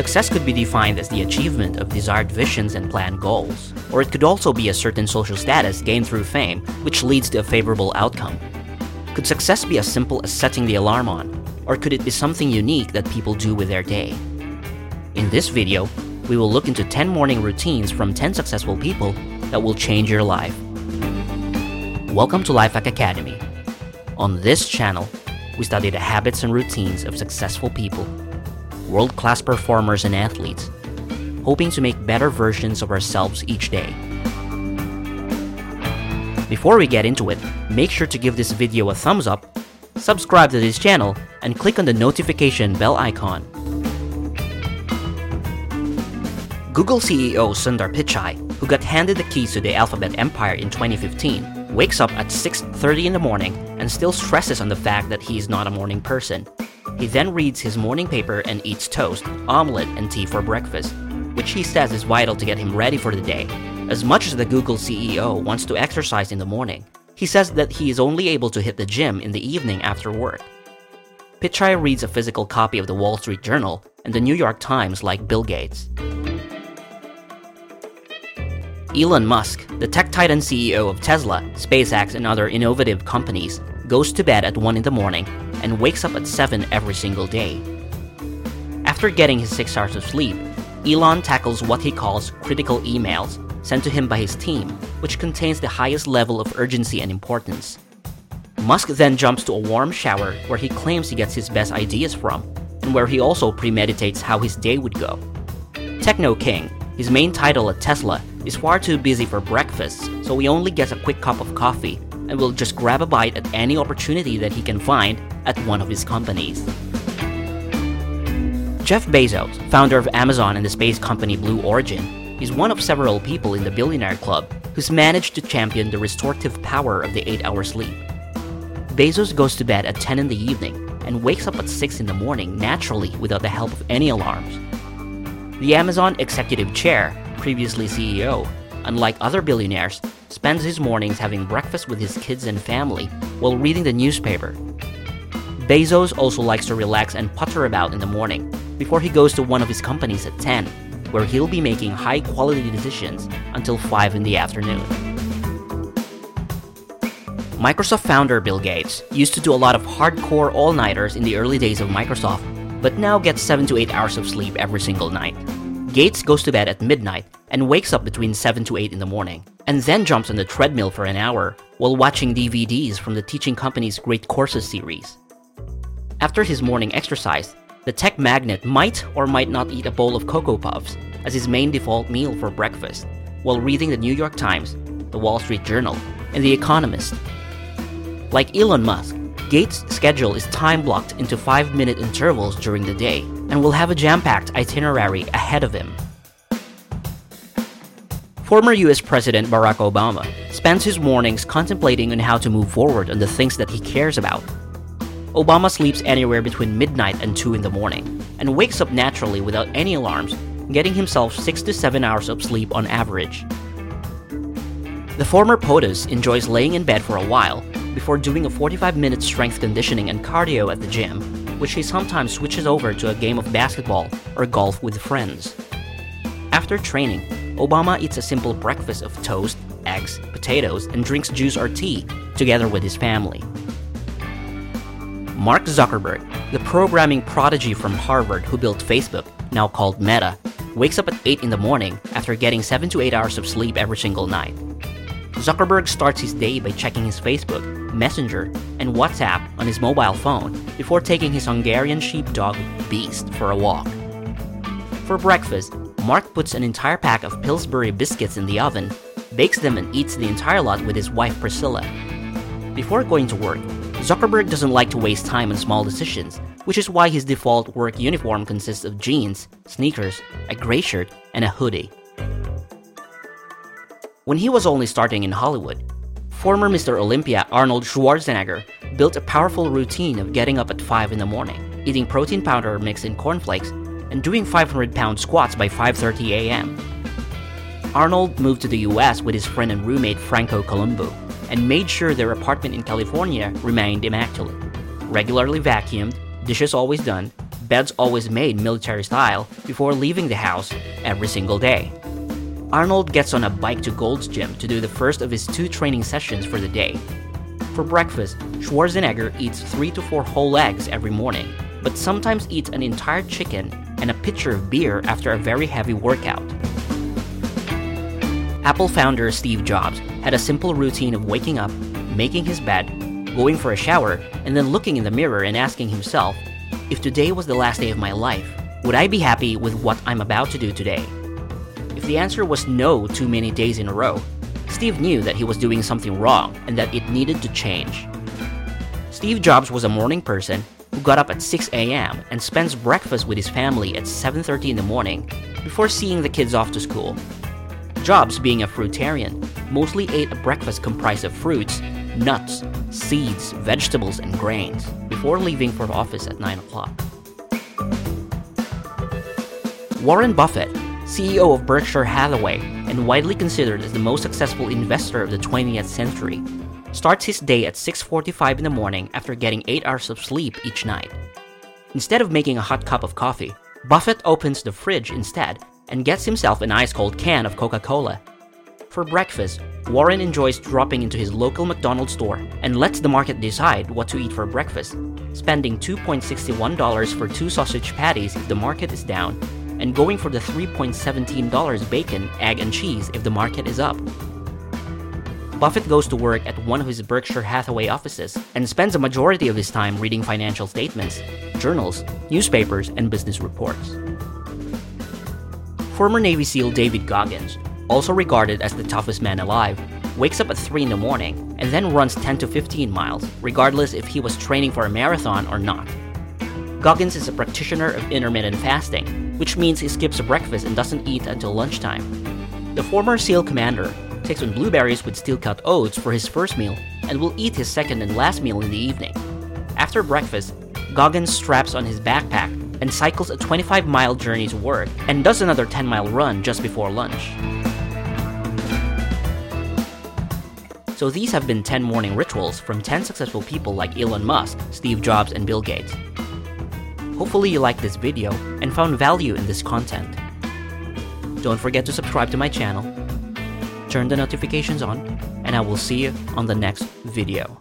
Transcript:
Success could be defined as the achievement of desired visions and planned goals, or it could also be a certain social status gained through fame, which leads to a favorable outcome. Could success be as simple as setting the alarm on, or could it be something unique that people do with their day? In this video, we will look into 10 morning routines from 10 successful people that will change your life. Welcome to Lifehack Academy. On this channel, we study the habits and routines of successful people, world class performers and athletes, hoping to make better versions of ourselves each day. Before we get into it, make sure to give this video a thumbs up, subscribe to this channel, and click on the notification bell icon. Google CEO Sundar Pichai, who got handed the keys to the alphabet empire in 2015, wakes up at 6:30 in the morning and still stresses on the fact that he is not a morning person. He then reads his morning paper and eats toast, omelette, and tea for breakfast, which he says is vital to get him ready for the day. As much as the Google CEO wants to exercise in the morning, he says that he is only able to hit the gym in the evening after work. Pichai reads a physical copy of the Wall Street Journal and the New York Times like Bill Gates. Elon Musk, the tech titan CEO of Tesla, SpaceX, and other innovative companies, goes to bed at 1 in the morning and wakes up at 7 every single day. After getting his 6 hours of sleep, Elon tackles what he calls critical emails sent to him by his team, which contains the highest level of urgency and importance. Musk then jumps to a warm shower where he claims he gets his best ideas from, and where he also premeditates how his day would go. Technoking, his main title at Tesla, is far too busy for breakfast, so he only gets a quick cup of coffee and will just grab a bite at any opportunity that he can find at one of his companies. Jeff Bezos, founder of Amazon and the space company Blue Origin, is one of several people in the billionaire club who's managed to champion the restorative power of the 8 hour sleep. Bezos goes to bed at 10 in the evening and wakes up at 6 in the morning naturally without the help of any alarms. The Amazon executive chair previously CEO, unlike other billionaires, spends his mornings having breakfast with his kids and family while reading the newspaper. Bezos also likes to relax and putter about in the morning before he goes to one of his companies at 10, where he'll be making high quality decisions until 5 in the afternoon. Microsoft founder Bill Gates used to do a lot of hardcore all nighters in the early days of Microsoft, but now gets 7 to 8 hours of sleep every single night. Gates goes to bed at midnight and wakes up between 7 to 8 in the morning, and then jumps on the treadmill for an hour while watching DVDs from the teaching company's Great Courses series. After his morning exercise, the tech magnate might or might not eat a bowl of Cocoa Puffs as his main default meal for breakfast, while reading the New York Times, the Wall Street Journal, and The Economist. Like Elon Musk, Gates' schedule is time blocked into 5 minute intervals during the day and will have a jam packed itinerary ahead of him. Former US President Barack Obama spends his mornings contemplating on how to move forward on the things that he cares about. Obama sleeps anywhere between midnight and 2 in the morning and wakes up naturally without any alarms, getting himself 6 to 7 hours of sleep on average. The former POTUS enjoys laying in bed for a while before doing a 45 minute strength conditioning and cardio at the gym, which he sometimes switches over to a game of basketball or golf with friends. After training, Obama eats a simple breakfast of toast, eggs, potatoes, and drinks juice or tea together with his family. Mark Zuckerberg, the programming prodigy from Harvard who built Facebook, now called Meta, wakes up at 8 in the morning after getting 7 to 8 hours of sleep every single night. Zuckerberg starts his day by checking his Facebook, Messenger, and WhatsApp on his mobile phone before taking his Hungarian sheepdog, Beast, for a walk. For breakfast, Mark puts an entire pack of Pillsbury biscuits in the oven, bakes them, and eats the entire lot with his wife Priscilla. Before going to work, Zuckerberg doesn't like to waste time on small decisions, which is why his default work uniform consists of jeans, sneakers, a gray shirt, and a hoodie. When he was only starting in Hollywood, former Mr. Olympia Arnold Schwarzenegger built a powerful routine of getting up at 5 in the morning, eating protein powder mixed in cornflakes, and doing 500 pound squats by 5:30 a.m. Arnold moved to the US with his friend and roommate Franco Columbu and made sure their apartment in California remained immaculate. Regularly vacuumed, dishes always done, beds always made military style before leaving the house every single day. Arnold gets on a bike to Gold's Gym to do the first of his two training sessions for the day. For breakfast, Schwarzenegger eats 3 to 4 whole eggs every morning, but sometimes eats an entire chicken and a pitcher of beer after a very heavy workout. Apple founder Steve Jobs had a simple routine of waking up, making his bed, going for a shower, and then looking in the mirror and asking himself, if today was the last day of my life, would I be happy with what I'm about to do today? If the answer was no too many days in a row, Steve knew that he was doing something wrong and that it needed to change. Steve Jobs was a morning person who got up at 6 a.m. and spends breakfast with his family at 7:30 in the morning before seeing the kids off to school. Jobs, being a fruitarian, mostly ate a breakfast comprised of fruits, nuts, seeds, vegetables, and grains before leaving for office at 9 o'clock. Warren Buffett, CEO of Berkshire Hathaway and widely considered as the most successful investor of the 20th century, starts his day at 6:45 in the morning after getting 8 hours of sleep each night. Instead of making a hot cup of coffee, Buffett opens the fridge instead and gets himself an ice cold can of Coca Cola. For breakfast, Warren enjoys dropping into his local McDonald's store and lets the market decide what to eat for breakfast, spending $2.61 for two sausage patties if the market is down, and going for the $3.17 bacon, egg, and cheese if the market is up. Buffett goes to work at one of his Berkshire Hathaway offices and spends a majority of his time reading financial statements, journals, newspapers, and business reports. Former Navy SEAL David Goggins, also regarded as the toughest man alive, wakes up at 3 in the morning and then runs 10 to 15 miles, regardless if he was training for a marathon or not. Goggins is a practitioner of intermittent fasting, which means he skips breakfast and doesn't eat until lunchtime. The former SEAL commander takes on blueberries with steel cut oats for his first meal and will eat his second and last meal in the evening. After breakfast, Goggins straps on his backpack and cycles a 25 mile journey to work and does another 10 mile run just before lunch. So these have been 10 morning rituals from 10 successful people like Elon Musk, Steve Jobs, and Bill Gates. Hopefully you liked this video and found value in this content. Don't forget to subscribe to my channel, turn the notifications on, and I will see you on the next video.